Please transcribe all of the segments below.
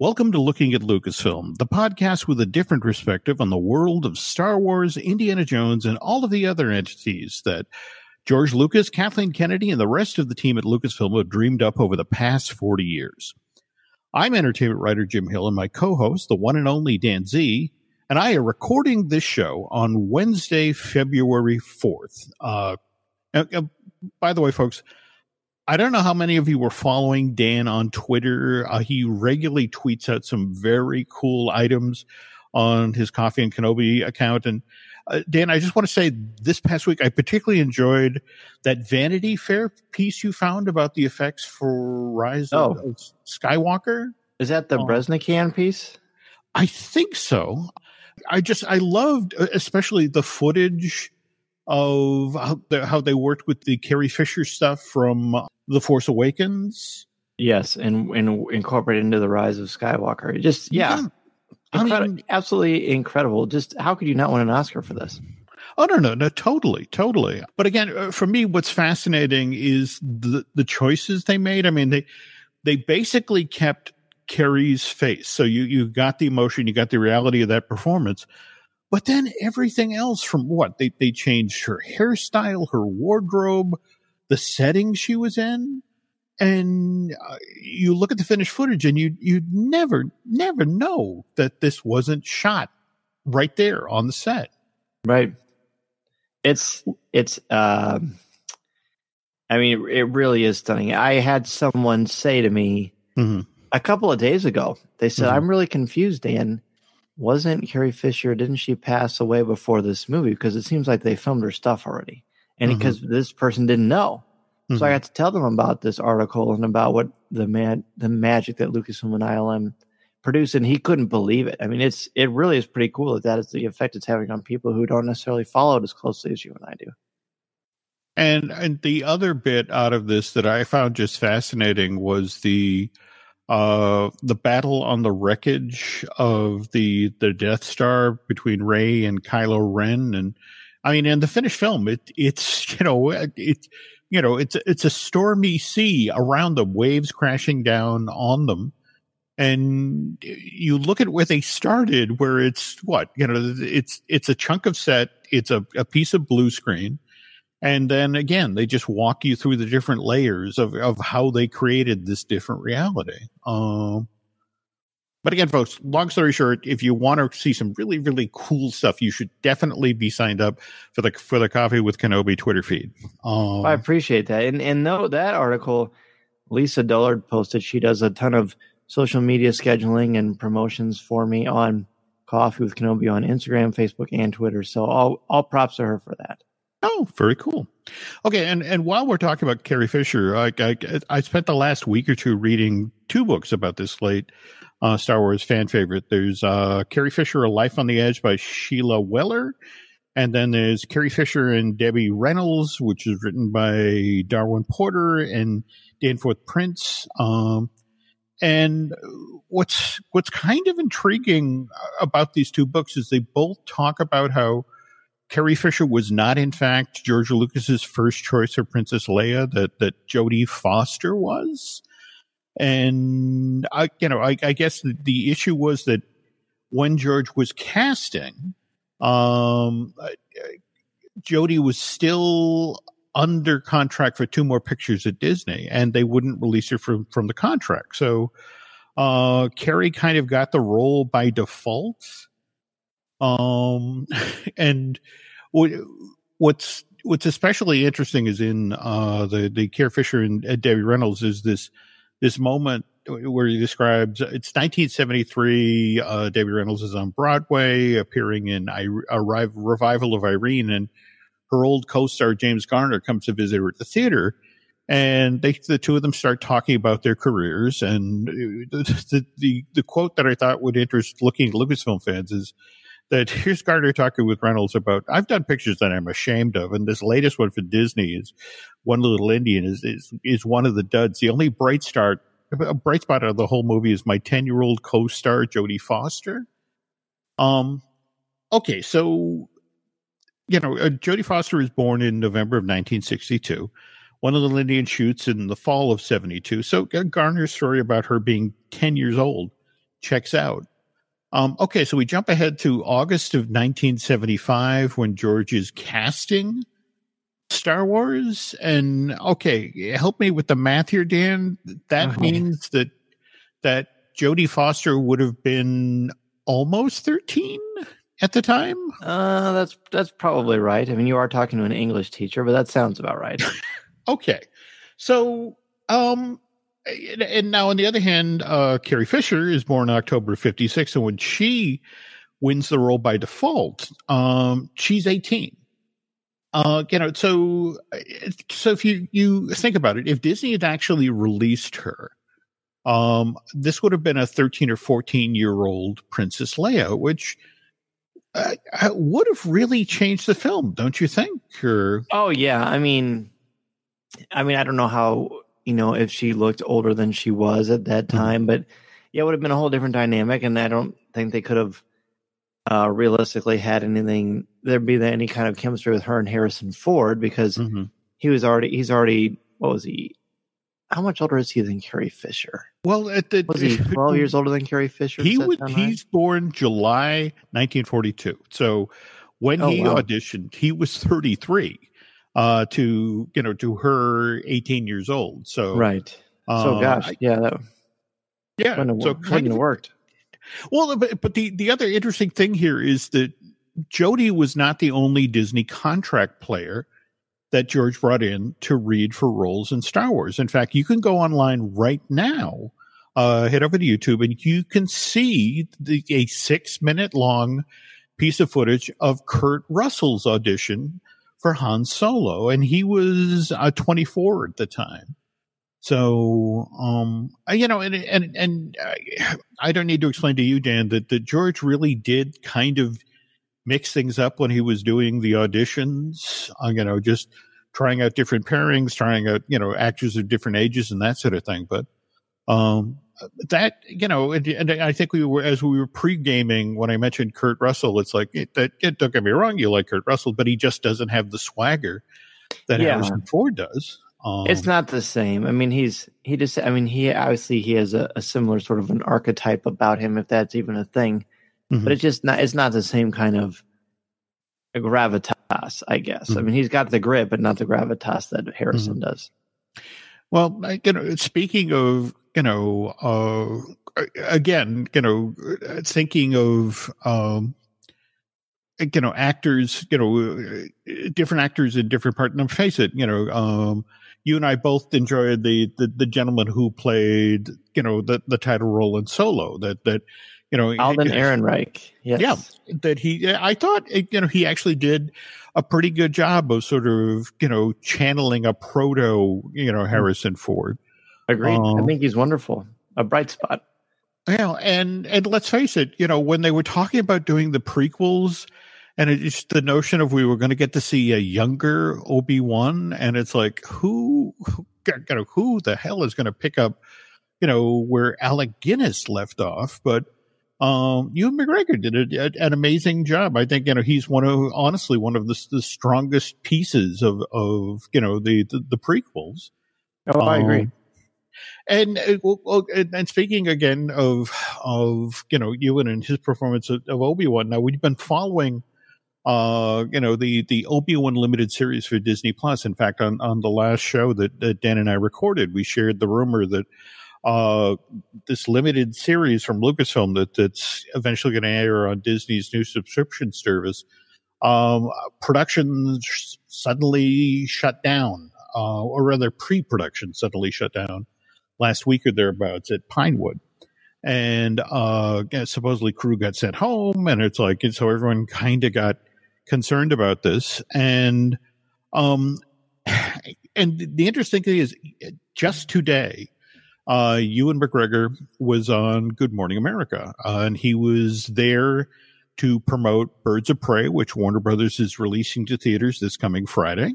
Welcome to Looking at Lucasfilm, the podcast with a different perspective on the world of Star Wars, Indiana Jones, and all of the other entities that George Lucas, Kathleen Kennedy, and the rest of the team at Lucasfilm have dreamed up over the past 40 years. I'm entertainment writer Jim Hill, and my co host, the one and only Dan Z, and I are recording this show on Wednesday, February 4th. Uh, by the way, folks, I don't know how many of you were following Dan on Twitter. Uh, he regularly tweets out some very cool items on his Coffee and Kenobi account. And uh, Dan, I just want to say this past week, I particularly enjoyed that Vanity Fair piece you found about the effects for Rise oh. of Skywalker. Is that the um, piece? I think so. I just, I loved, especially the footage of how, the, how they worked with the Carrie Fisher stuff from The Force Awakens. Yes, and and incorporate into the Rise of Skywalker. Just yeah, yeah. I mean, absolutely incredible. Just how could you not win an Oscar for this? Oh no, no, no, totally, totally. But again, uh, for me, what's fascinating is the the choices they made. I mean, they they basically kept Carrie's face, so you you got the emotion, you got the reality of that performance, but then everything else from what they they changed her hairstyle, her wardrobe, the setting she was in, and uh, you look at the finished footage and you you'd never never know that this wasn't shot right there on the set. Right. It's it's um I mean it really is stunning. I had someone say to me mm-hmm. a couple of days ago. They said, mm-hmm. "I'm really confused, Dan wasn't Carrie Fisher, didn't she pass away before this movie? Because it seems like they filmed her stuff already. And mm-hmm. because this person didn't know. Mm-hmm. So I mm-hmm. got to tell them about this article and about what the man the magic that Lucasfilm and ILM produced, and he couldn't believe it. I mean, it's it really is pretty cool that that is the effect it's having on people who don't necessarily follow it as closely as you and I do. And and the other bit out of this that I found just fascinating was the uh, the battle on the wreckage of the the Death Star between Rey and Kylo Ren, and I mean, in the finished film, it it's you know it you know it's it's a stormy sea around the waves crashing down on them, and you look at where they started, where it's what you know it's it's a chunk of set, it's a, a piece of blue screen, and then again, they just walk you through the different layers of, of how they created this different reality. Um, but again, folks, long story short, if you want to see some really, really cool stuff, you should definitely be signed up for the for the Coffee with Kenobi Twitter feed. Um, I appreciate that. And and though that article, Lisa Dullard posted, she does a ton of social media scheduling and promotions for me on Coffee with Kenobi on Instagram, Facebook, and Twitter. So all all props to her for that. Oh, very cool. Okay, and and while we're talking about Carrie Fisher, I I, I spent the last week or two reading two books about this late uh, Star Wars fan favorite. There's uh, Carrie Fisher: A Life on the Edge by Sheila Weller, and then there's Carrie Fisher and Debbie Reynolds, which is written by Darwin Porter and Danforth Prince. Um, and what's what's kind of intriguing about these two books is they both talk about how Carrie Fisher was not, in fact, George Lucas's first choice of Princess Leia. That that Jodie Foster was, and I, you know, I, I guess the, the, issue was that when George was casting, um, Jodie was still under contract for two more pictures at Disney, and they wouldn't release her from from the contract. So, uh, Carrie kind of got the role by default. Um, and what's what's especially interesting is in uh, the the Carrie Fisher and Ed Debbie Reynolds is this this moment where he describes it's 1973. Uh, Debbie Reynolds is on Broadway, appearing in I, a revival of Irene, and her old co-star James Garner comes to visit her at the theater, and they the two of them start talking about their careers. And the the, the, the quote that I thought would interest looking at Lucasfilm fans is that here's Garner talking with Reynolds about I've done pictures that I'm ashamed of, and this latest one for Disney is One Little Indian is is is one of the duds. The only bright star, a bright spot of the whole movie is my ten year old co star Jodie Foster. Um, okay, so you know uh, Jodie Foster was born in November of 1962. One of the Indian shoots in the fall of 72. So Garner's story about her being 10 years old checks out. Um, okay, so we jump ahead to August of 1975 when George is casting Star Wars. And okay, help me with the math here, Dan. That uh-huh. means that that Jodie Foster would have been almost 13 at the time. Uh, that's that's probably right. I mean, you are talking to an English teacher, but that sounds about right. okay, so um, and now on the other hand, uh, Carrie Fisher is born October '56, and when she wins the role by default, um, she's 18. Uh, you know, so so if you you think about it, if Disney had actually released her, um, this would have been a 13 or 14 year old Princess Leia, which uh, uh, would have really changed the film, don't you think? Or oh yeah, I mean, I mean, I don't know how you know if she looked older than she was at that mm-hmm. time, mm-hmm. but yeah, it would have been a whole different dynamic, and I don't think they could have uh, realistically had anything there'd be any kind of chemistry with her and Harrison Ford because mm-hmm. he was already he's already what was he how much older is he than Carrie Fisher? Well, at the, was he twelve years older than Carrie Fisher? He would. He's right? born July 1942. So when oh, he wow. auditioned, he was 33 uh, to you know to her 18 years old. So right. So uh, gosh, yeah, that yeah, wouldn't have, so wouldn't have worked. Well, but, but the, the other interesting thing here is that Jodie was not the only Disney contract player that George brought in to read for roles in Star Wars. In fact, you can go online right now, uh, head over to YouTube, and you can see the, a six minute long piece of footage of Kurt Russell's audition for Han Solo, and he was uh, 24 at the time. So, um, you know, and and and uh, I don't need to explain to you, Dan, that that George really did kind of mix things up when he was doing the auditions. Uh, you know, just trying out different pairings, trying out you know actors of different ages and that sort of thing. But um, that you know, and, and, I think we were as we were pre gaming when I mentioned Kurt Russell. It's like it, that. It, don't get me wrong, you like Kurt Russell, but he just doesn't have the swagger that yeah. Harrison Ford does. Um, it's not the same. I mean, he's he just. I mean, he obviously he has a, a similar sort of an archetype about him, if that's even a thing. Mm-hmm. But it's just not. It's not the same kind of gravitas, I guess. Mm-hmm. I mean, he's got the grit, but not the gravitas that Harrison mm-hmm. does. Well, you know, speaking of you know, uh, again, you know, thinking of um, you know actors, you know, different actors in different parts. And face it, you know, um, you and I both enjoyed the, the the gentleman who played you know the the title role in Solo. That that you know Alden Ehrenreich. Yes. Yeah, that he. I thought you know he actually did a pretty good job of sort of you know channeling a proto you know Harrison Ford. Agreed. Um, I think he's wonderful. A bright spot. Yeah, and and let's face it, you know, when they were talking about doing the prequels, and it's the notion of we were going to get to see a younger Obi Wan, and it's like who, who, you know, who the hell is going to pick up, you know, where Alec Guinness left off? But um, Ewan McGregor did a, a, an amazing job. I think you know he's one of honestly one of the, the strongest pieces of of you know the the, the prequels. Oh, I agree. Um, and uh, and speaking again of of you know Ewan and his performance of, of Obi Wan. Now we've been following uh, you know, the, the Obi-Wan limited series for Disney Plus. In fact, on, on the last show that, that Dan and I recorded, we shared the rumor that, uh, this limited series from Lucasfilm that, that's eventually going to air on Disney's new subscription service, um, production suddenly shut down, uh, or rather pre-production suddenly shut down last week or thereabouts at Pinewood and uh, supposedly crew got sent home, and it's like and so everyone kind of got concerned about this. And um, and the interesting thing is, just today, uh, Ewan McGregor was on Good Morning America, uh, and he was there to promote Birds of Prey, which Warner Brothers is releasing to theaters this coming Friday.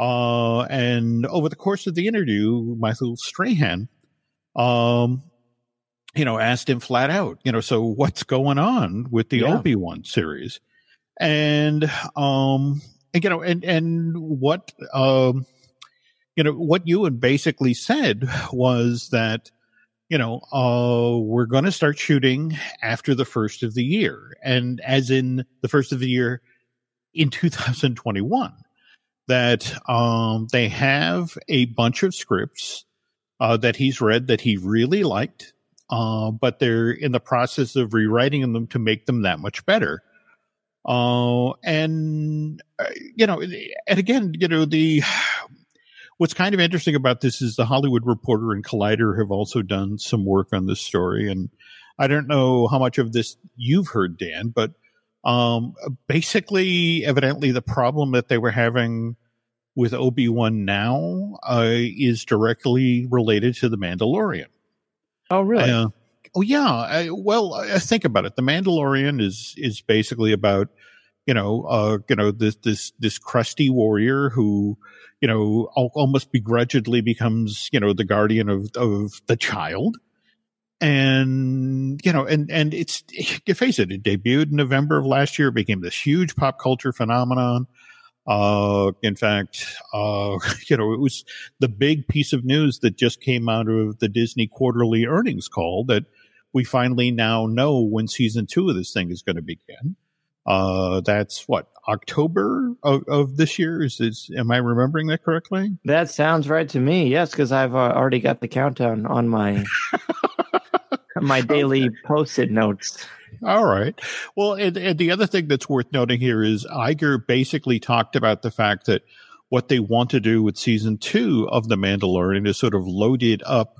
Uh, and over the course of the interview, Michael Strahan, um, you know, asked him flat out, you know, so what's going on with the yeah. Obi Wan series? and um and, you know and and what um you know what Ewan basically said was that you know, uh, we're going to start shooting after the first of the year. And as in the first of the year in 2021, that um, they have a bunch of scripts uh, that he's read that he really liked, uh, but they're in the process of rewriting them to make them that much better. Uh, and, uh, you know, and again, you know, the what's kind of interesting about this is the Hollywood Reporter and Collider have also done some work on this story. And I don't know how much of this you've heard, Dan, but um, basically, evidently, the problem that they were having with Obi Wan now uh, is directly related to the Mandalorian. Oh, really? Uh, oh, yeah. I, well, I think about it. The Mandalorian is is basically about you know uh, you know this this this crusty warrior who you know, almost begrudgingly becomes, you know, the guardian of, of the child. And, you know, and, and it's, you face it, it debuted in November of last year, it became this huge pop culture phenomenon. Uh, in fact, uh, you know, it was the big piece of news that just came out of the Disney quarterly earnings call that we finally now know when season two of this thing is going to begin. Uh, that's what October of, of this year. Is, is am I remembering that correctly? That sounds right to me. Yes, because I've uh, already got the countdown on my my daily okay. post-it notes. All right. Well, and, and the other thing that's worth noting here is Iger basically talked about the fact that what they want to do with season two of The Mandalorian is sort of load it up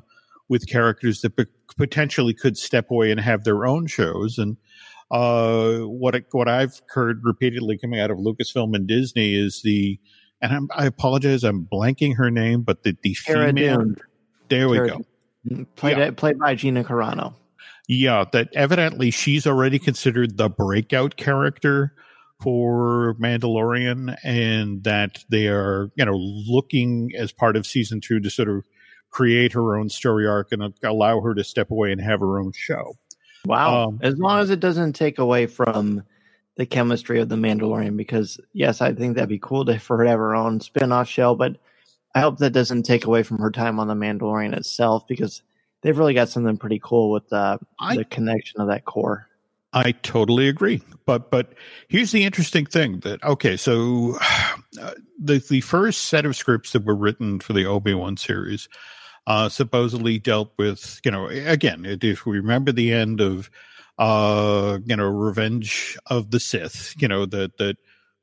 with characters that potentially could step away and have their own shows. And uh, what what I've heard repeatedly coming out of Lucasfilm and Disney is the, and I'm, i apologize, I'm blanking her name, but the the Cara female. Dune. There we go. Played yeah. played by Gina Carano. Yeah, that evidently she's already considered the breakout character for Mandalorian, and that they are you know looking as part of season two to sort of create her own story arc and allow her to step away and have her own show. Wow. Um, as long as it doesn't take away from the chemistry of the Mandalorian, because yes, I think that'd be cool to for her to have her own spin-off show, but I hope that doesn't take away from her time on the Mandalorian itself, because they've really got something pretty cool with the I, the connection of that core. I totally agree, but but here's the interesting thing that okay, so uh, the the first set of scripts that were written for the Obi Wan series uh, supposedly dealt with, you know, again, if we remember the end of, uh, you know, Revenge of the Sith, you know, that, that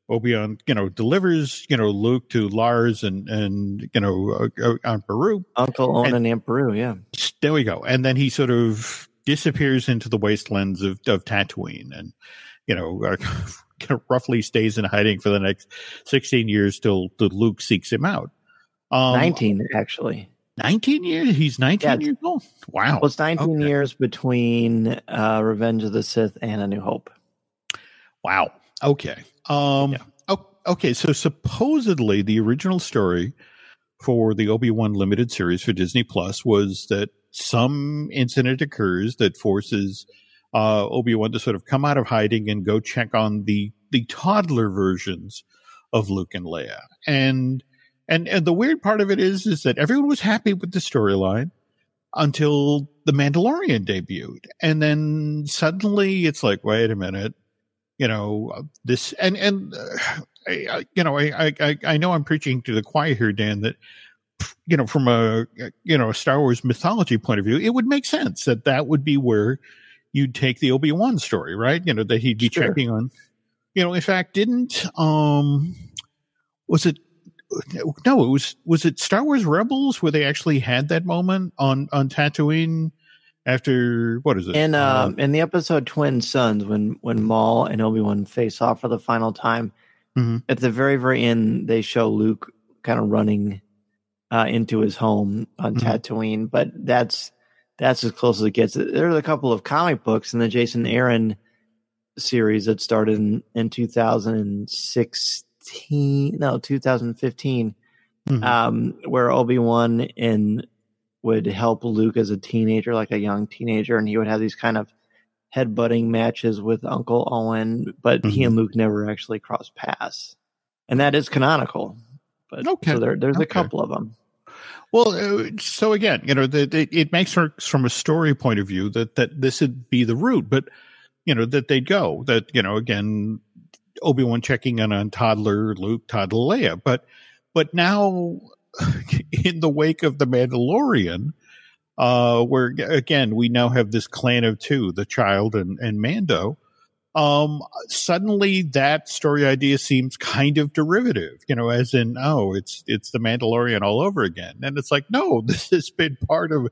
Obi-Wan, you know, delivers, you know, Luke to Lars and, and, you know, uh, uh Aunt Beru. Uncle Owen and, and Aunt Beru, yeah. There we go. And then he sort of disappears into the wastelands of, of Tatooine and, you know, uh, roughly stays in hiding for the next 16 years till, till Luke seeks him out. Um, 19, actually. 19 years? He's 19 yeah, years old? Wow. Well, it's 19 okay. years between uh, Revenge of the Sith and A New Hope. Wow. Okay. Um, yeah. okay. So supposedly the original story for the Obi-Wan limited series for Disney Plus was that some incident occurs that forces uh, Obi-Wan to sort of come out of hiding and go check on the, the toddler versions of Luke and Leia. And – and and the weird part of it is is that everyone was happy with the storyline until the Mandalorian debuted, and then suddenly it's like, wait a minute, you know this, and and uh, I, you know I, I I know I'm preaching to the choir here, Dan, that you know from a you know a Star Wars mythology point of view, it would make sense that that would be where you'd take the Obi Wan story, right? You know that he'd be sure. checking on. You know, in fact, didn't um was it no, it was was it Star Wars Rebels where they actually had that moment on on Tatooine after what is it? In um uh, in the episode Twin Suns, when when Maul and Obi Wan face off for the final time. Mm-hmm. At the very very end, they show Luke kind of running uh, into his home on mm-hmm. Tatooine, but that's that's as close as it gets. There's a couple of comic books in the Jason Aaron series that started in, in 2016, no 2015 mm-hmm. um, where obi-wan and would help luke as a teenager like a young teenager and he would have these kind of headbutting matches with uncle owen but mm-hmm. he and luke never actually crossed paths and that is canonical but okay. so there, there's okay. a couple of them Well, uh, so again, you know, the, the, it makes sense from a story point of view that that this would be the route, but you know that they'd go that you know again, Obi Wan checking in on toddler Luke, toddler Leia, but but now in the wake of the Mandalorian, uh, where again we now have this clan of two, the child and and Mando um, suddenly that story idea seems kind of derivative, you know, as in, oh, it's it's the Mandalorian all over again. And it's like, no, this has been part of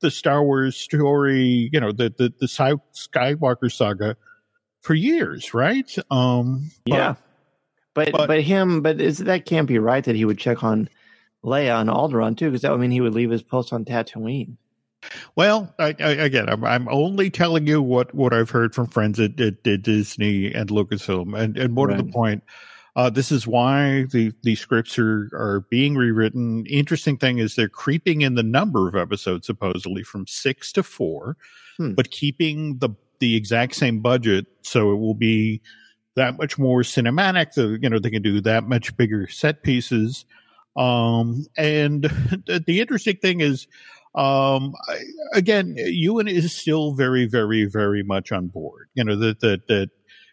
the Star Wars story, you know, the the, the Skywalker saga for years, right? Um, yeah. But, but but him, but is that can't be right that he would check on Leia on Alderaan too, because that would mean he would leave his post on Tatooine. Well, I, I, again, I'm, I'm only telling you what, what I've heard from friends at, at, at Disney and Lucasfilm, and and more right. to the point, uh, this is why the the scripts are are being rewritten. Interesting thing is they're creeping in the number of episodes supposedly from six to four, hmm. but keeping the the exact same budget, so it will be that much more cinematic. The you know they can do that much bigger set pieces. Um, and the, interesting thing is um, again, Ewan is still very, very, very much on board. You know that that that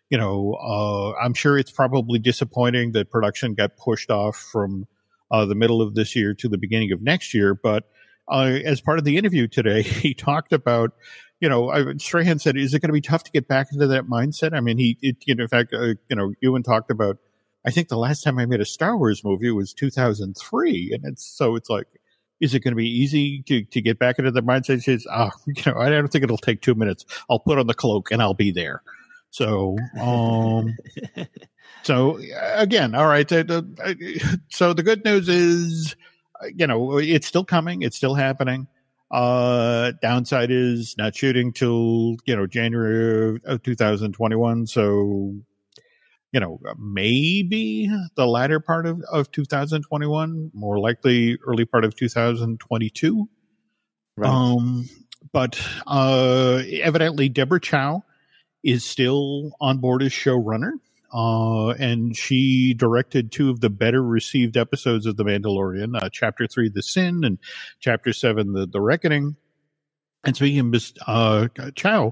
you know uh, I'm sure it's probably disappointing that production got pushed off from uh, the middle of this year to the beginning of next year. But uh, as part of the interview today, he talked about. You know, I, Strahan said, "Is it going to be tough to get back into that mindset?" I mean, he, it, you know, in fact, uh, you know, Ewan talked about. I think the last time I made a Star Wars movie was 2003, and it's so it's like is it going to be easy to, to get back into the mindset? Says, ah, oh, you know, I don't think it'll take two minutes. I'll put on the cloak and I'll be there. So, um, so again, all right. So the good news is, you know, it's still coming. It's still happening. Uh, downside is not shooting till, you know, January of 2021. So you know, maybe the latter part of, of 2021, more likely early part of 2022. Right. Um, but uh, evidently, Deborah Chow is still on board as showrunner. Uh, and she directed two of the better received episodes of The Mandalorian, uh, Chapter 3, The Sin, and Chapter 7, The, the Reckoning. And speaking of Miss uh, Chow,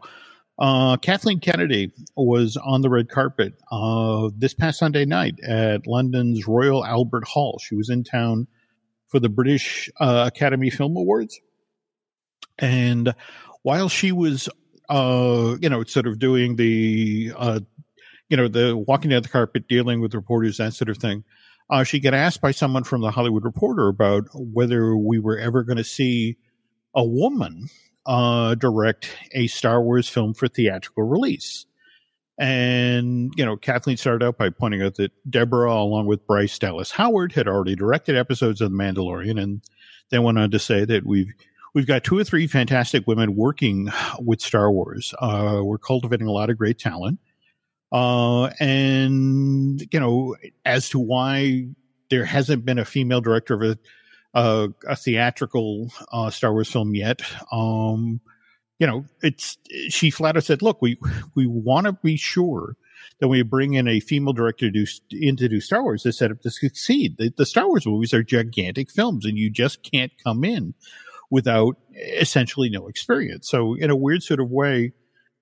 uh, Kathleen Kennedy was on the red carpet uh, this past Sunday night at London's Royal Albert Hall. She was in town for the British uh, Academy Film Awards. And while she was, uh, you know, sort of doing the, uh, you know, the walking down the carpet, dealing with reporters, that sort of thing, uh, she got asked by someone from the Hollywood Reporter about whether we were ever going to see a woman uh, direct a Star Wars film for theatrical release. And, you know, Kathleen started out by pointing out that Deborah, along with Bryce Dallas Howard, had already directed episodes of The Mandalorian, and then went on to say that we've we've got two or three fantastic women working with Star Wars. Uh, we're cultivating a lot of great talent. Uh, and, you know, as to why there hasn't been a female director of a uh, a theatrical uh, Star Wars film yet. Um, you know, it's she flat out said, "Look, we we want to be sure that we bring in a female director to in to do Star Wars to set up to succeed. The, the Star Wars movies are gigantic films, and you just can't come in without essentially no experience. So, in a weird sort of way,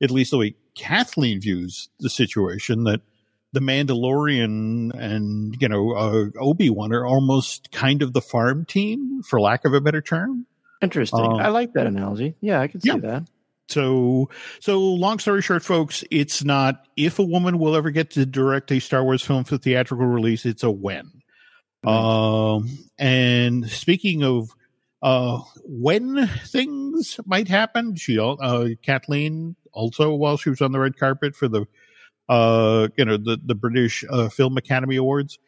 at least the way Kathleen views the situation, that the Mandalorian and you know uh, Obi Wan are almost kind of the farm team, for lack of a better term. Interesting. Um, I like that analogy. Yeah, I can see yeah. that. So, so long story short, folks, it's not if a woman will ever get to direct a Star Wars film for theatrical release. It's a when. Mm-hmm. Um, and speaking of uh, when things might happen, she uh, Kathleen also while she was on the red carpet for the uh, you know, the, the British uh, Film Academy Awards,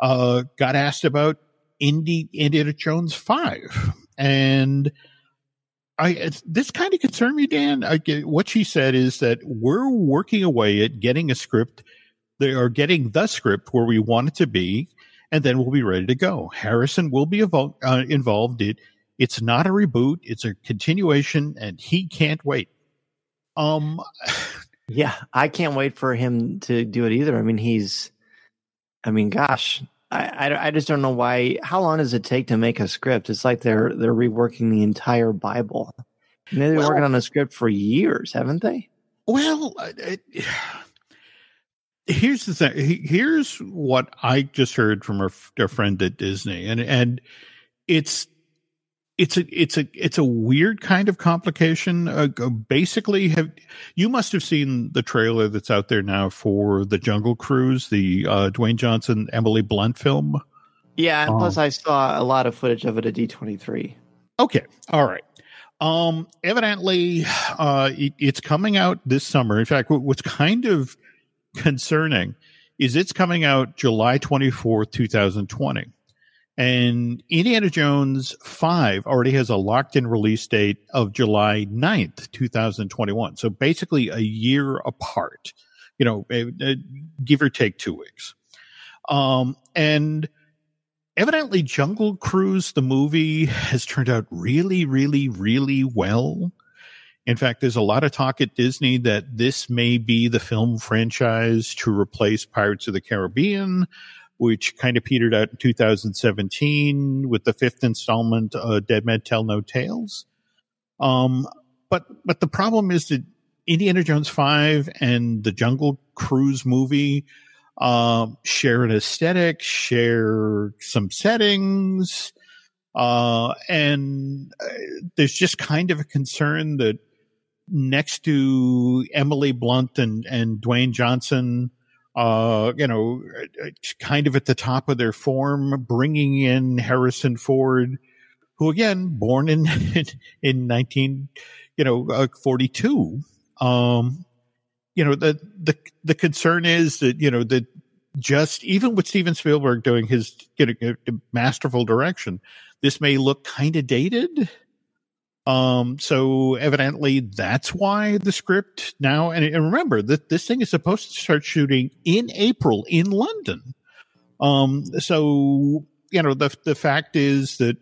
uh, got asked about Indy, Indiana Jones 5. And I, this kind of concerned me, Dan. I, what she said is that we're working away at getting a script, they are getting the script where we want it to be, and then we'll be ready to go. Harrison will be evol- uh, involved. It, it's not a reboot; it's a continuation, and he can't wait. Um, Yeah, I can't wait for him to do it either. I mean, he's, I mean, gosh, I, I, I just don't know why. How long does it take to make a script? It's like they're they're reworking the entire Bible. And they've been well, working on a script for years, haven't they? Well, it, here's the thing. Here's what I just heard from our, our friend at Disney, and and it's it's a it's a it's a weird kind of complication. Uh, basically, have you must have seen the trailer that's out there now for the Jungle Cruise, the uh, Dwayne Johnson Emily Blunt film. Yeah, and um, plus I saw a lot of footage of it at D twenty three. Okay, all right. Um, evidently, uh, it, it's coming out this summer. In fact, what's kind of concerning is it's coming out July twenty fourth, two thousand twenty. And Indiana Jones 5 already has a locked in release date of July 9th, 2021. So basically a year apart, you know, eh, eh, give or take two weeks. Um, and evidently Jungle Cruise, the movie, has turned out really, really, really well. In fact, there's a lot of talk at Disney that this may be the film franchise to replace Pirates of the Caribbean which kind of petered out in 2017 with the fifth installment, uh, Dead Men Tell No Tales. Um, but but the problem is that Indiana Jones Five and the Jungle Cruise movie uh, share an aesthetic, share some settings, uh, and uh, there's just kind of a concern that next to Emily Blunt and and Dwayne Johnson uh, you know, kind of at the top of their form, bringing in Harrison Ford, who again, born in, in 19, you know, uh, 42. Um, you know, the, the, the concern is that, you know, that just even with Steven Spielberg doing his you know, masterful direction, this may look kind of dated. Um, so evidently that's why the script now, and, remember that this thing is supposed to start shooting in April in London. Um, so, you know, the, the fact is that,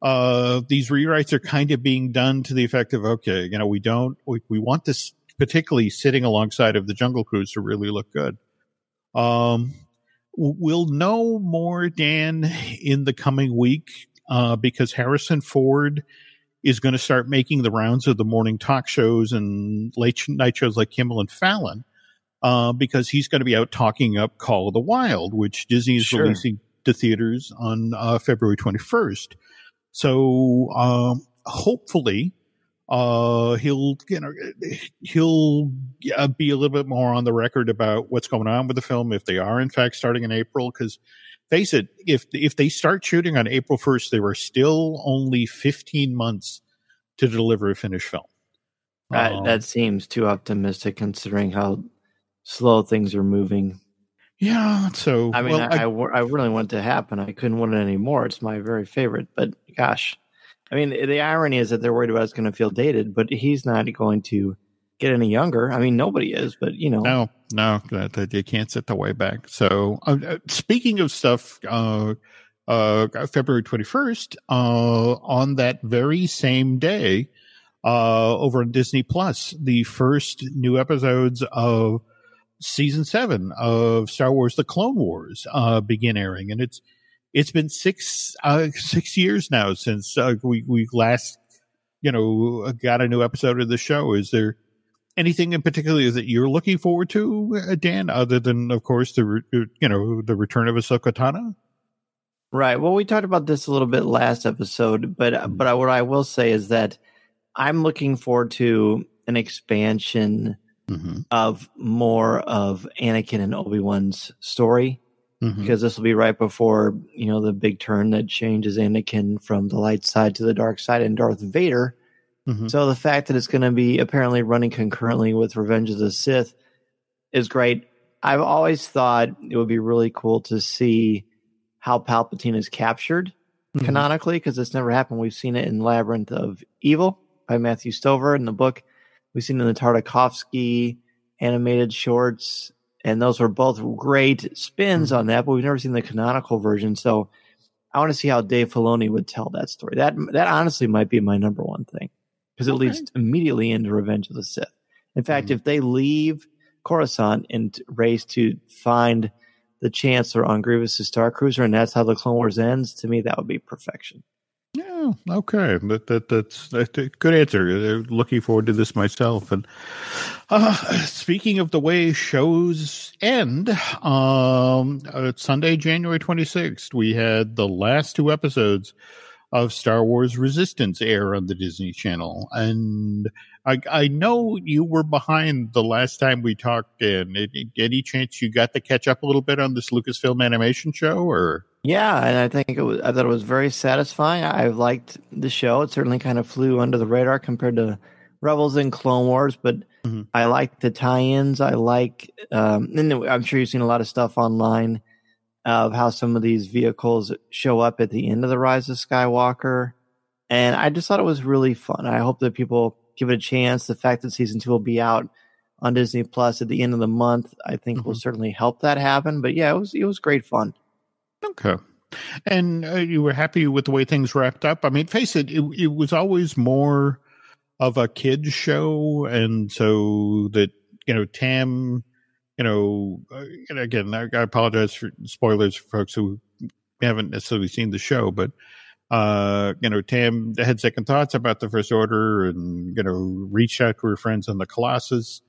uh, these rewrites are kind of being done to the effect of, okay, you know, we don't, we, we want this particularly sitting alongside of the Jungle Cruise to really look good. Um, we'll know more, Dan, in the coming week, uh, because Harrison Ford, is going to start making the rounds of the morning talk shows and late night shows like Kimmel and Fallon, uh, because he's going to be out talking up Call of the Wild, which Disney is sure. releasing to theaters on uh, February 21st. So um, hopefully, uh, he'll you know he'll uh, be a little bit more on the record about what's going on with the film if they are in fact starting in April because face it, if if they start shooting on April first, there are still only fifteen months to deliver a finished film. That um, that seems too optimistic considering how slow things are moving. Yeah, so I mean, well, I, I, I, really want it to happen. I couldn't want it anymore. It's my very favorite. But gosh, I mean, the irony is that they're worried about it's going to feel dated, but he's not going to get any younger. I mean, nobody is, but you know, no, no, that can't sit the way back. So, uh, uh speaking of stuff, uh, uh, February twenty first, uh, on that very same day, uh, over on Disney Plus, the first new episodes of season seven of Star Wars: The Clone Wars uh, begin airing, and it's it's been six uh, six years now since uh, we we last you know got a new episode of the show. Is there anything in particular that you're looking forward to, uh, Dan, other than, of course, the re- uh, you know the return of Ahsoka Tano? Right. Well, we talked about this a little bit last episode, but uh, but what I will say is that I'm looking forward to an expansion mm-hmm. of more of Anakin and Obi Wan's story. Mm-hmm. Because this will be right before you know the big turn that changes Anakin from the light side to the dark side, and Darth Vader Mm-hmm. So the fact that it's going to be apparently running concurrently with Revenge of the Sith is great. I've always thought it would be really cool to see how Palpatine is captured mm-hmm. canonically because it's never happened. We've seen it in Labyrinth of Evil by Matthew Stover in the book. We've seen it in the Tartakovsky animated shorts, and those were both great spins mm-hmm. on that, but we've never seen the canonical version. So I want to see how Dave Filoni would tell that story. That that honestly might be my number one thing because it okay. leads immediately into Revenge of the Sith. In fact, mm-hmm. if they leave Coruscant and race to find the Chancellor on Grievous's Star Cruiser, and that's how the Clone Wars ends. To me, that would be perfection. Yeah, okay. That, that that's, that's a good answer. Uh, looking forward to this myself. And uh, speaking of the way shows end, um, uh, Sunday, January 26th, we had the last two episodes of Star Wars Resistance air on the Disney Channel. And I, I know you were behind the last time we talked. In any chance you got to catch up a little bit on this Lucasfilm animation show, or? Yeah, and I think it was. I thought it was very satisfying. I liked the show. It certainly kind of flew under the radar compared to Rebels and Clone Wars, but mm-hmm. I like the tie-ins. I like, um, and I'm sure you've seen a lot of stuff online of how some of these vehicles show up at the end of the Rise of Skywalker, and I just thought it was really fun. I hope that people give it a chance. The fact that season two will be out on Disney Plus at the end of the month, I think, mm-hmm. will certainly help that happen. But yeah, it was it was great fun. Okay. And uh, you were happy with the way things wrapped up. I mean, face it, it, it was always more of a kids show, and so that you know Tam, you know, uh, and again, I, I, apologize for spoilers for folks who haven't necessarily seen the show, but uh, you know, Tam had second thoughts about the First Order, and you know, reached out to her friends on the Colossus.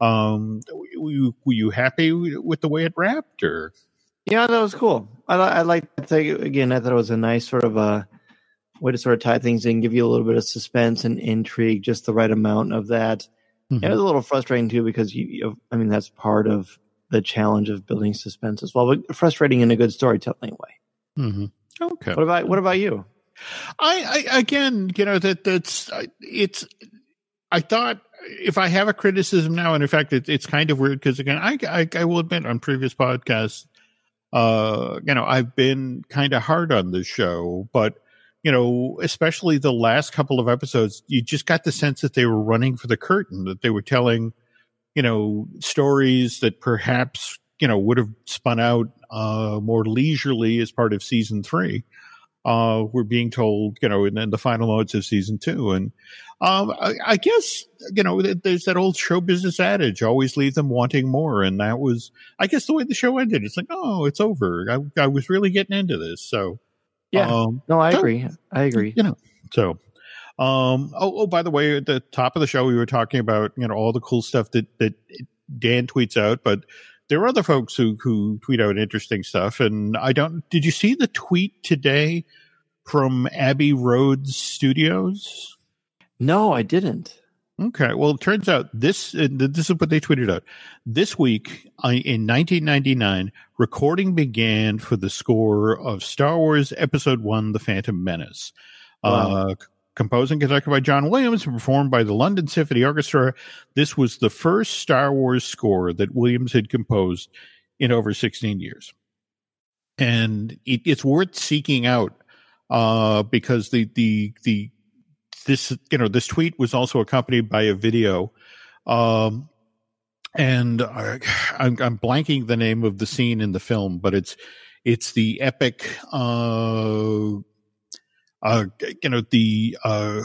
Um, were you, were you happy with the way it wrapped, or? Yeah, that was cool. I, like, I like again. I thought it was a nice sort of a way to sort of tie things in, give you a little bit of suspense and intrigue, just the right amount of that. Mm-hmm. it was a little frustrating too because you, you, I mean, that's part of the challenge of building suspense as well, but frustrating in a good storytelling way. Mm-hmm. Okay. What about what about you? I, I again, you know that that's it's. I thought if I have a criticism now, and in fact, it, it's kind of weird because again, I, I, I will admit on previous podcasts uh, you know, I've been kind of hard on this show, but you know, especially the last couple of episodes, you just got the sense that they were running for the curtain, that they were telling, you know, stories that perhaps, you know, would have spun out uh, more leisurely as part of season three uh, we're being told, you know, in, in, the final modes of season two. And um, I, I, guess, you know, there's that old show business adage, always leave them wanting more. And that was, I guess, the way the show ended. It's like, oh, it's over. I, I was really getting into this. So, yeah. Um, no, I so, agree. I agree. You know, so. Um, oh, oh, by the way, at the top of the show, we were talking about, you know, all the cool stuff that, that Dan tweets out, but there are other folks who who tweet out interesting stuff. And I don't. Did you see the tweet today from Abbey Road Studios? No, I didn't. Okay. Well, it turns out this uh, this is what they tweeted out. This week in 1999, recording began for the score of Star Wars Episode One: The Phantom Menace. Wow. Uh, composed and conducted by John Williams and performed by the London Symphony Orchestra. This was the first Star Wars score that Williams had composed in over 16 years. And it, it's worth seeking out uh, because the, the, the, this, you know, this tweet was also accompanied by a video. Um, and I, I'm, I'm blanking the name of the scene in the film, but it's, it's the epic, uh, uh, you know, the uh,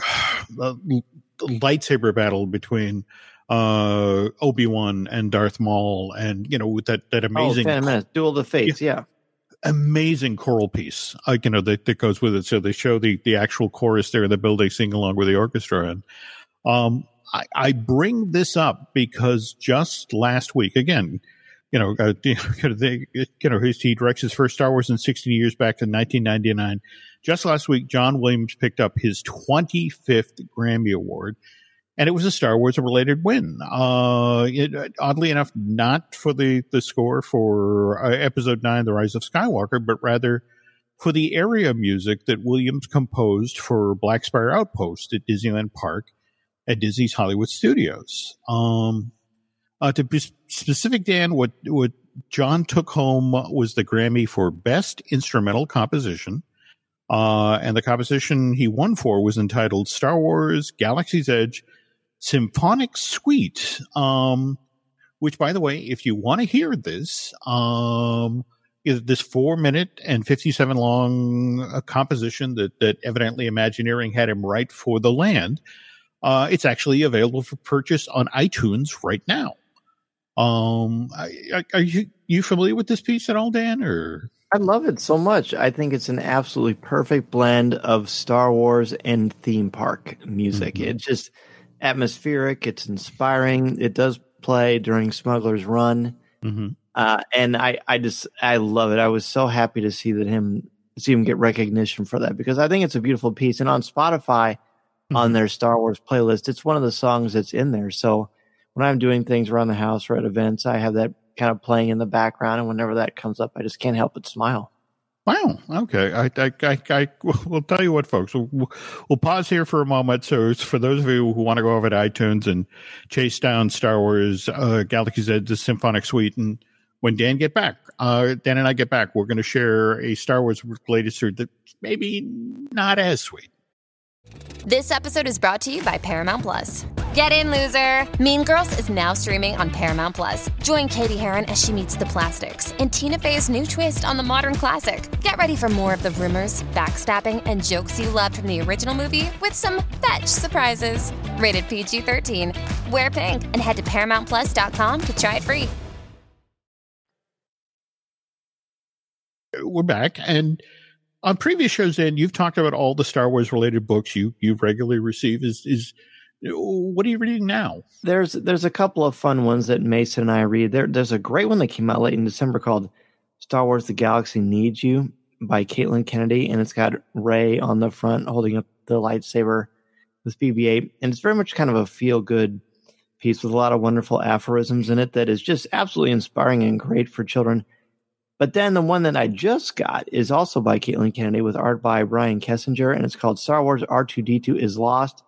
lightsaber battle between uh, Obi Wan and Darth Maul, and you know, with that that oh, amazing oh, Menace, Duel of the Fates, yeah. yeah. Amazing choral piece, uh, you know, that, that goes with it. So they show the the actual chorus there in the building, sing along with the orchestra, and um, I, I bring this up because just last week, again, you know, uh, you know, they, you know, he directs his first Star Wars in 16 years back in 1999. Just last week, John Williams picked up his 25th Grammy Award, and it was a Star Wars related win. Uh, it, oddly enough, not for the, the score for uh, Episode 9, The Rise of Skywalker, but rather for the area music that Williams composed for Black Spire Outpost at Disneyland Park at Disney's Hollywood Studios. Um, uh, to be specific, Dan, what, what John took home was the Grammy for Best Instrumental Composition uh, and the composition he won for was entitled Star Wars Galaxy's Edge Symphonic Suite. Um, which, by the way, if you want to hear this, um, this four minute and 57 long uh, composition that, that evidently Imagineering had him write for the land, uh, it's actually available for purchase on iTunes right now. Um, are you you familiar with this piece at all, Dan? Or I love it so much. I think it's an absolutely perfect blend of Star Wars and theme park music. Mm-hmm. It's just atmospheric. It's inspiring. It does play during Smuggler's Run, mm-hmm. uh, and I, I just, I love it. I was so happy to see that him see him get recognition for that because I think it's a beautiful piece. And on Spotify, mm-hmm. on their Star Wars playlist, it's one of the songs that's in there. So when I'm doing things around the house or at events, I have that kind of playing in the background, and whenever that comes up, I just can't help but smile. Wow. Okay. I, I, I, I will tell you what, folks. We'll, we'll pause here for a moment. So, for those of you who want to go over to iTunes and chase down Star Wars uh, Galaxy's Edge, the Symphonic Suite, and when Dan get back, uh, Dan and I get back, we're going to share a Star Wars related story that's maybe not as sweet. This episode is brought to you by Paramount Plus. Get in, loser! Mean Girls is now streaming on Paramount Plus. Join Cady Heron as she meets the plastics in Tina Fey's new twist on the modern classic. Get ready for more of the rumors, backstabbing, and jokes you loved from the original movie with some fetch surprises. Rated PG 13. Wear pink and head to ParamountPlus.com to try it free. We're back and on previous shows, Dan, you've talked about all the Star Wars related books you you regularly receive. Is is what are you reading now? There's there's a couple of fun ones that Mason and I read. There there's a great one that came out late in December called Star Wars: The Galaxy Needs You by Caitlin Kennedy, and it's got Rey on the front holding up the lightsaber with BB-8, and it's very much kind of a feel good piece with a lot of wonderful aphorisms in it that is just absolutely inspiring and great for children. But then the one that I just got is also by Caitlin Kennedy with art by Brian Kesinger, and it's called Star Wars R2D2 is Lost.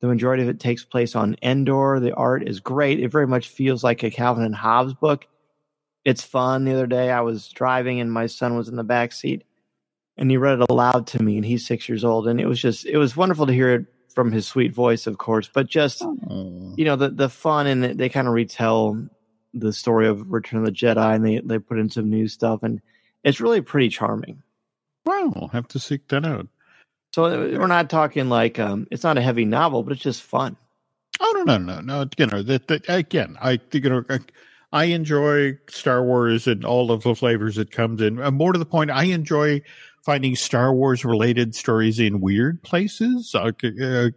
The majority of it takes place on Endor. The art is great. It very much feels like a Calvin and Hobbes book. It's fun. The other day I was driving and my son was in the back seat and he read it aloud to me and he's six years old. And it was just, it was wonderful to hear it from his sweet voice, of course, but just, oh. you know, the, the fun and they kind of retell the story of Return of the Jedi, and they they put in some new stuff, and it's really pretty charming. Wow, I'll have to seek that out. So uh, we're not talking like um, it's not a heavy novel, but it's just fun. Oh no no no no! Know that, that again, I you know I, enjoy Star Wars and all of the flavors it comes in. Uh, more to the point, I enjoy finding Star Wars related stories in weird places. Uh,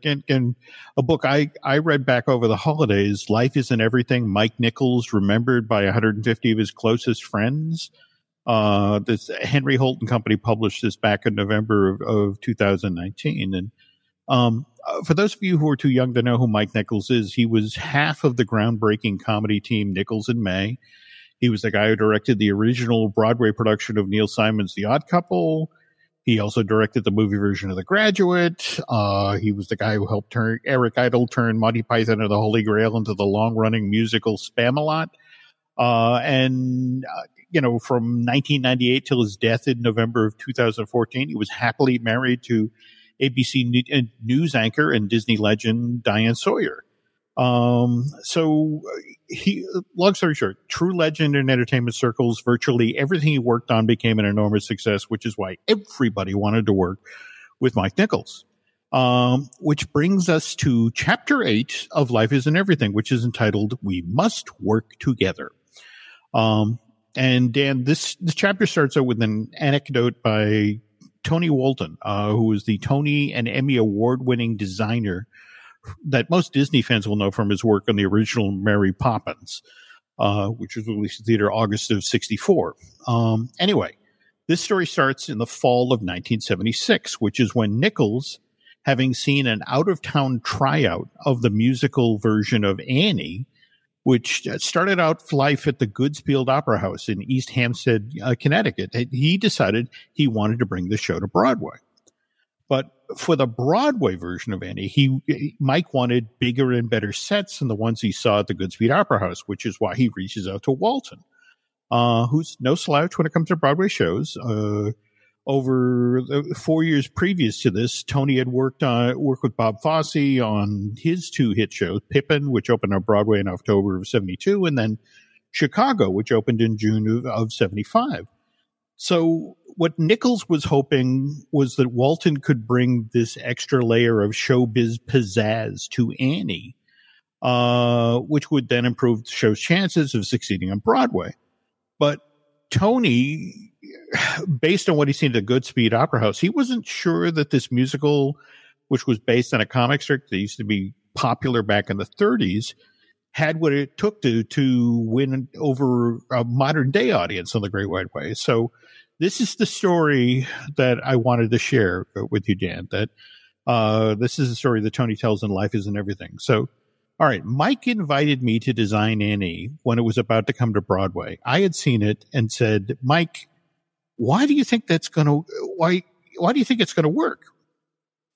and, and, a book I, I read back over the holidays, Life Isn't Everything, Mike Nichols, remembered by 150 of his closest friends. Uh, this Henry Holt and Company published this back in November of, of 2019. And, um, uh, for those of you who are too young to know who Mike Nichols is, he was half of the groundbreaking comedy team Nichols and May. He was the guy who directed the original Broadway production of Neil Simon's The Odd Couple. He also directed the movie version of The Graduate. Uh, he was the guy who helped turn Eric Idle turn Monty Python and the Holy Grail into the long running musical Spamalot. Uh, and, uh, you know, from 1998 till his death in November of 2014, he was happily married to ABC uh, news anchor and Disney legend Diane Sawyer. Um, so he, long story short, true legend in entertainment circles. Virtually everything he worked on became an enormous success, which is why everybody wanted to work with Mike Nichols. Um, which brings us to chapter eight of Life Isn't Everything, which is entitled "We Must Work Together." Um, and Dan, this this chapter starts out with an anecdote by Tony Walton, uh, who is the Tony and Emmy award winning designer that most Disney fans will know from his work on the original Mary Poppins, uh, which was released in theater August of 64. Um, anyway, this story starts in the fall of 1976, which is when Nichols, having seen an out of town tryout of the musical version of Annie, which started out life at the Goodspeed Opera House in East Hampstead, uh, Connecticut, he decided he wanted to bring the show to Broadway. But for the Broadway version of Annie, he Mike wanted bigger and better sets than the ones he saw at the Goodspeed Opera House, which is why he reaches out to Walton, uh, who's no slouch when it comes to Broadway shows. Uh, over the four years previous to this, Tony had worked on worked with Bob Fosse on his two hit shows, Pippin, which opened on Broadway in October of '72, and then Chicago, which opened in June of, of '75. So what Nichols was hoping was that Walton could bring this extra layer of showbiz pizzazz to Annie, uh, which would then improve the show's chances of succeeding on Broadway. But Tony, based on what he's seen at the Goodspeed Opera House, he wasn't sure that this musical, which was based on a comic strip that used to be popular back in the 30s, had what it took to to win over a modern day audience on the Great White Way. So this is the story that I wanted to share with you, Dan. That uh, this is a story that Tony tells in Life Isn't Everything. So, all right, Mike invited me to design Annie when it was about to come to Broadway. I had seen it and said, Mike, why do you think that's going to why why do you think it's going to work?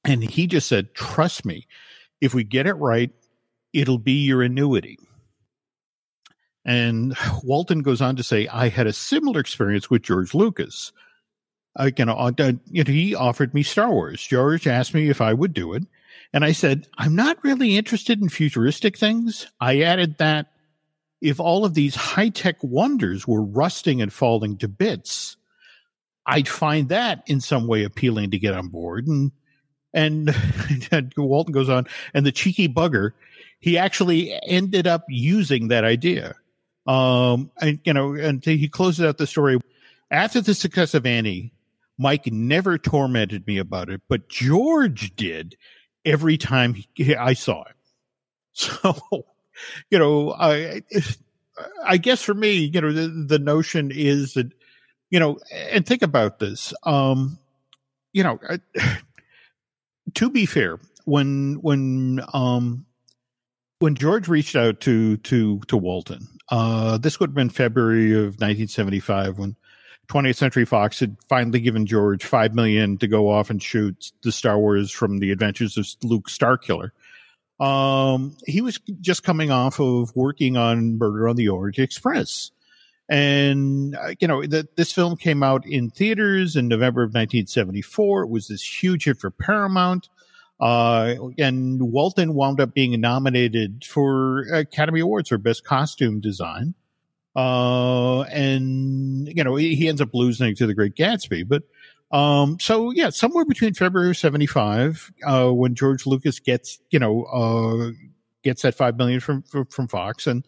And he just said, trust me, if we get it right, it'll be your annuity. And Walton goes on to say, I had a similar experience with George Lucas. I, uh, you know, he offered me Star Wars. George asked me if I would do it. And I said, I'm not really interested in futuristic things. I added that if all of these high tech wonders were rusting and falling to bits, I'd find that in some way appealing to get on board. And, and, and Walton goes on, and the cheeky bugger, he actually ended up using that idea. Um, and you know, and he closes out the story after the success of Annie. Mike never tormented me about it, but George did every time he, I saw him. So, you know, I, I guess for me, you know, the, the notion is that, you know, and think about this. Um, you know, to be fair, when when um when George reached out to to to Walton, uh, this would have been February of 1975 when 20th Century Fox had finally given George five million to go off and shoot the Star Wars from the Adventures of Luke Starkiller. Um, he was just coming off of working on Murder on the Orient Express. And, uh, you know, the, this film came out in theaters in November of 1974. It was this huge hit for Paramount. Uh, and Walton wound up being nominated for Academy Awards for Best Costume Design. Uh, and, you know, he, he, ends up losing to The Great Gatsby. But, um, so yeah, somewhere between February of 75, uh, when George Lucas gets, you know, uh, gets that 5 million from, from Fox and,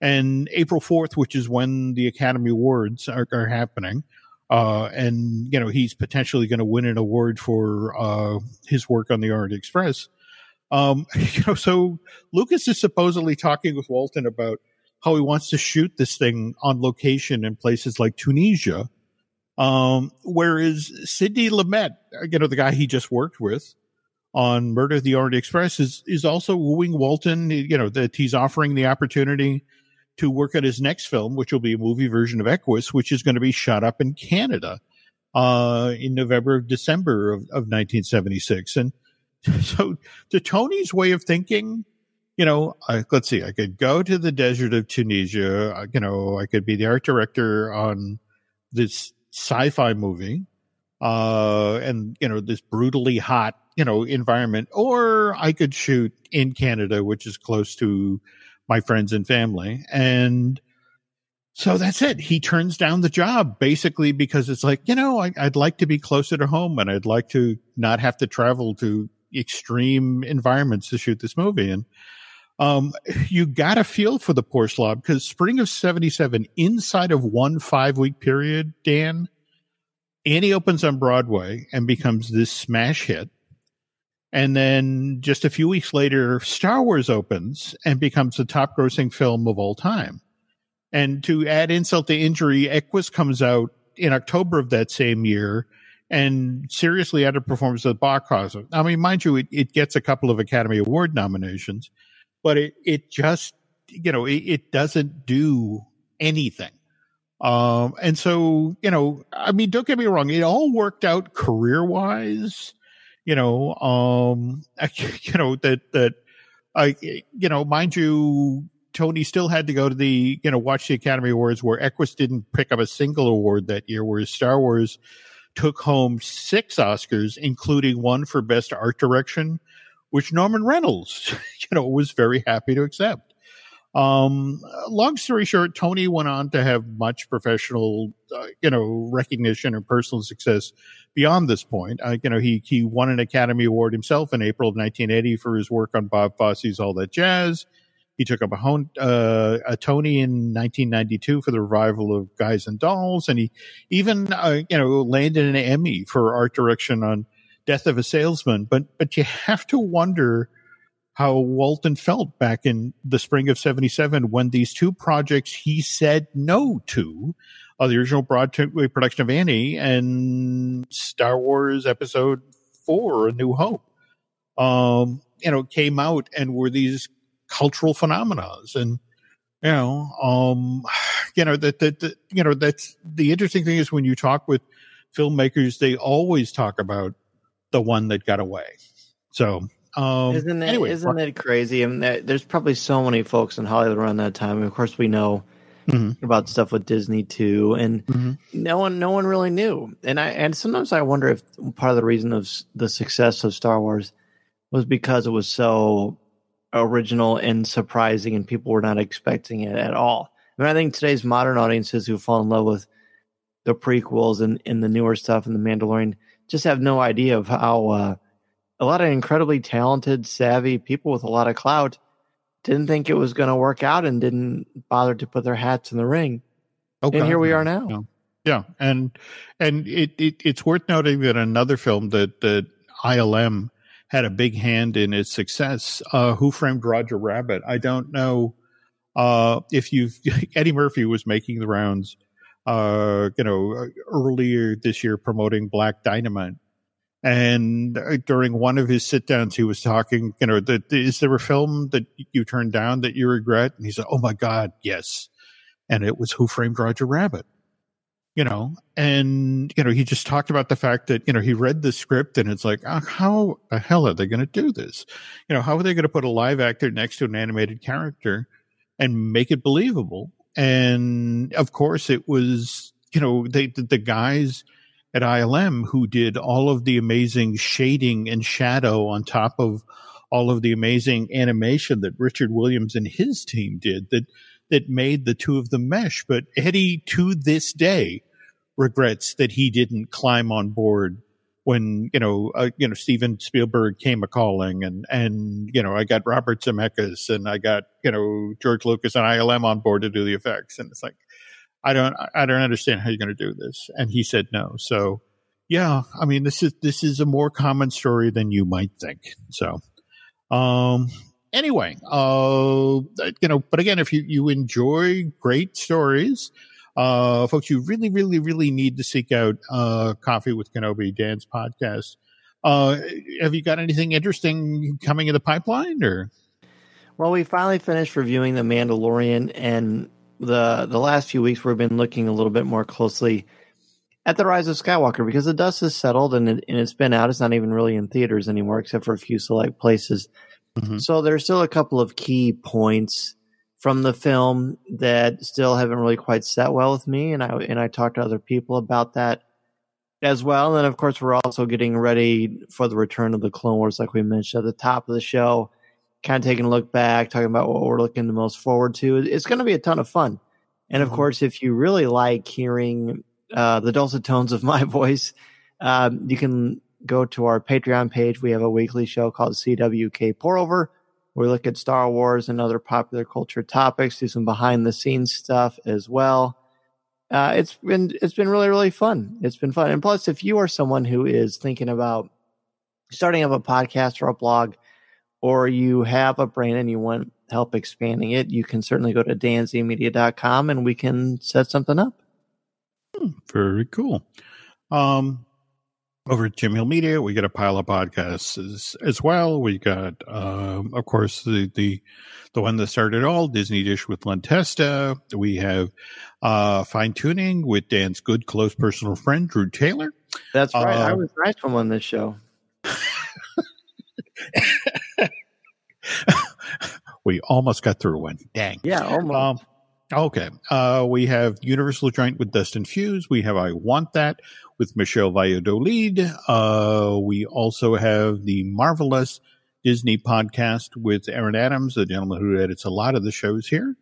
and April 4th, which is when the Academy Awards are, are happening. Uh, and you know he's potentially going to win an award for uh, his work on the Orient Express. Um, you know, so Lucas is supposedly talking with Walton about how he wants to shoot this thing on location in places like Tunisia. Um, whereas Sidney Lumet, you know, the guy he just worked with on Murder of the Orient Express, is is also wooing Walton. You know that he's offering the opportunity to work on his next film, which will be a movie version of Equus, which is going to be shot up in Canada uh, in November December of, of 1976. And so, to Tony's way of thinking, you know, I, let's see, I could go to the desert of Tunisia. You know, I could be the art director on this sci-fi movie, uh, and you know, this brutally hot, you know, environment, or I could shoot in Canada, which is close to my friends and family. And so that's it. He turns down the job basically because it's like, you know, I, would like to be closer to home and I'd like to not have to travel to extreme environments to shoot this movie. And, um, you got a feel for the poor slob because spring of 77 inside of one five week period, Dan, Annie opens on Broadway and becomes this smash hit. And then just a few weeks later, Star Wars opens and becomes the top grossing film of all time. And to add insult to injury, Equus comes out in October of that same year and seriously underperforms the box office. I mean, mind you, it, it gets a couple of Academy Award nominations, but it, it just, you know, it, it doesn't do anything. Um, and so, you know, I mean, don't get me wrong, it all worked out career wise you know, um, you know that that I, you know, mind you, Tony still had to go to the, you know, watch the Academy Awards where Equus didn't pick up a single award that year, whereas Star Wars took home six Oscars, including one for Best Art Direction, which Norman Reynolds, you know, was very happy to accept. Um, long story short, Tony went on to have much professional, uh, you know, recognition and personal success beyond this point. Uh, you know, he he won an Academy Award himself in April of 1980 for his work on Bob Fosse's All That Jazz. He took up a, uh, a Tony in 1992 for the revival of Guys and Dolls, and he even uh, you know landed an Emmy for art direction on Death of a Salesman. But but you have to wonder how Walton felt back in the spring of 77 when these two projects he said no to uh, the original Broadway production of Annie and Star Wars Episode Four: A New Hope. Um, you know, came out and were these cultural phenomena, and you know, um, you know that that you know that's the interesting thing is when you talk with filmmakers, they always talk about the one that got away. So. Um, isn't it, anyway, isn't it crazy? I mean, there's probably so many folks in Hollywood around that time. of course, we know mm-hmm. about stuff with Disney too, and mm-hmm. no one no one really knew. And I and sometimes I wonder if part of the reason of the success of Star Wars was because it was so original and surprising, and people were not expecting it at all. I mean, I think today's modern audiences who fall in love with the prequels and, and the newer stuff and the Mandalorian just have no idea of how uh, a lot of incredibly talented, savvy people with a lot of clout didn't think it was going to work out and didn't bother to put their hats in the ring. Okay. And here we are now. Yeah. yeah. And and it, it it's worth noting that another film that that ILM had a big hand in its success, uh, Who Framed Roger Rabbit. I don't know uh, if you've Eddie Murphy was making the rounds uh, you know, earlier this year promoting Black Dynamite. And uh, during one of his sit downs, he was talking, you know, is there a film that you turned down that you regret? And he said, Oh my God, yes. And it was Who Framed Roger Rabbit. You know, and, you know, he just talked about the fact that, you know, he read the script and it's like, oh, how the hell are they going to do this? You know, how are they going to put a live actor next to an animated character and make it believable? And of course, it was, you know, they, the, the guys, at ILM who did all of the amazing shading and shadow on top of all of the amazing animation that Richard Williams and his team did that that made the two of them mesh. But Eddie, to this day, regrets that he didn't climb on board when you know uh, you know Steven Spielberg came a calling and and you know I got Robert Zemeckis and I got you know George Lucas and ILM on board to do the effects and it's like I don't, I don't understand how you're going to do this. And he said no. So yeah, I mean, this is, this is a more common story than you might think. So, um, anyway, uh, you know, but again, if you, you enjoy great stories, uh, folks, you really, really, really need to seek out, uh, Coffee with Kenobi, Dan's podcast. Uh, have you got anything interesting coming in the pipeline or? Well, we finally finished reviewing The Mandalorian, and the the last few weeks we've been looking a little bit more closely at the rise of Skywalker because the dust has settled and, it, and it's been out. It's not even really in theaters anymore, except for a few select places. Mm-hmm. So there's still a couple of key points from the film that still haven't really quite set well with me, and I and I talked to other people about that as well. And of course we're also getting ready for the return of the Clone Wars, like we mentioned at the top of the show kind of taking a look back, talking about what we're looking the most forward to. It's going to be a ton of fun. And of mm-hmm. course, if you really like hearing uh, the dulcet tones of my voice, um, you can go to our Patreon page. We have a weekly show called CWK Pour We look at Star Wars and other popular culture topics, do some behind the scenes stuff as well. Uh, it's been it's been really really fun. It's been fun, and plus, if you are someone who is thinking about starting up a podcast or a blog, or you have a brand and you want help expanding it, you can certainly go to danzmedia.com and we can set something up. Hmm, very cool. Um, over at Jim Hill Media, we get a pile of podcasts as, as well. We got, um, of course, the, the the one that started all Disney Dish with Len Testa. We have uh, Fine Tuning with Dan's good close personal friend Drew Taylor. That's right. Uh, I was nice on this show. We almost got through one. Dang. Yeah, almost. Um, okay. Uh, we have Universal Joint with Dustin Fuse. We have I Want That with Michelle Valladolid. Uh, we also have the marvelous Disney podcast with Aaron Adams, the gentleman who edits a lot of the shows here.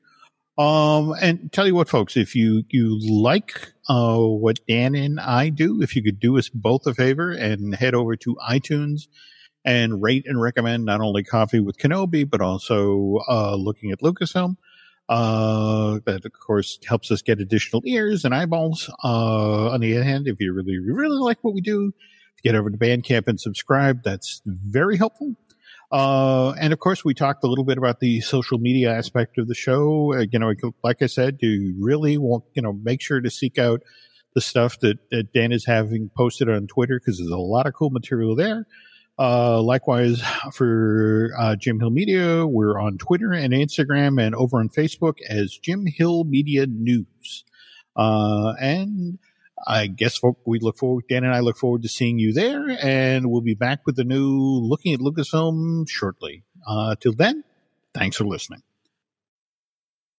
Um, and tell you what, folks, if you, you like, uh, what Dan and I do, if you could do us both a favor and head over to iTunes and rate and recommend not only Coffee with Kenobi, but also uh, looking at Lucasfilm. Uh, that of course helps us get additional ears and eyeballs. Uh, on the other hand, if you really, really like what we do, get over to Bandcamp and subscribe. That's very helpful. Uh, and of course, we talked a little bit about the social media aspect of the show. Uh, you know, like I said, you really want, you know, make sure to seek out the stuff that, that Dan is having posted on Twitter because there's a lot of cool material there. Uh, likewise for uh, Jim Hill Media, we're on Twitter and Instagram and over on Facebook as Jim Hill Media News. Uh, and I guess we look forward, Dan and I look forward to seeing you there, and we'll be back with the new Looking at Lucasfilm shortly. Uh, till then, thanks for listening.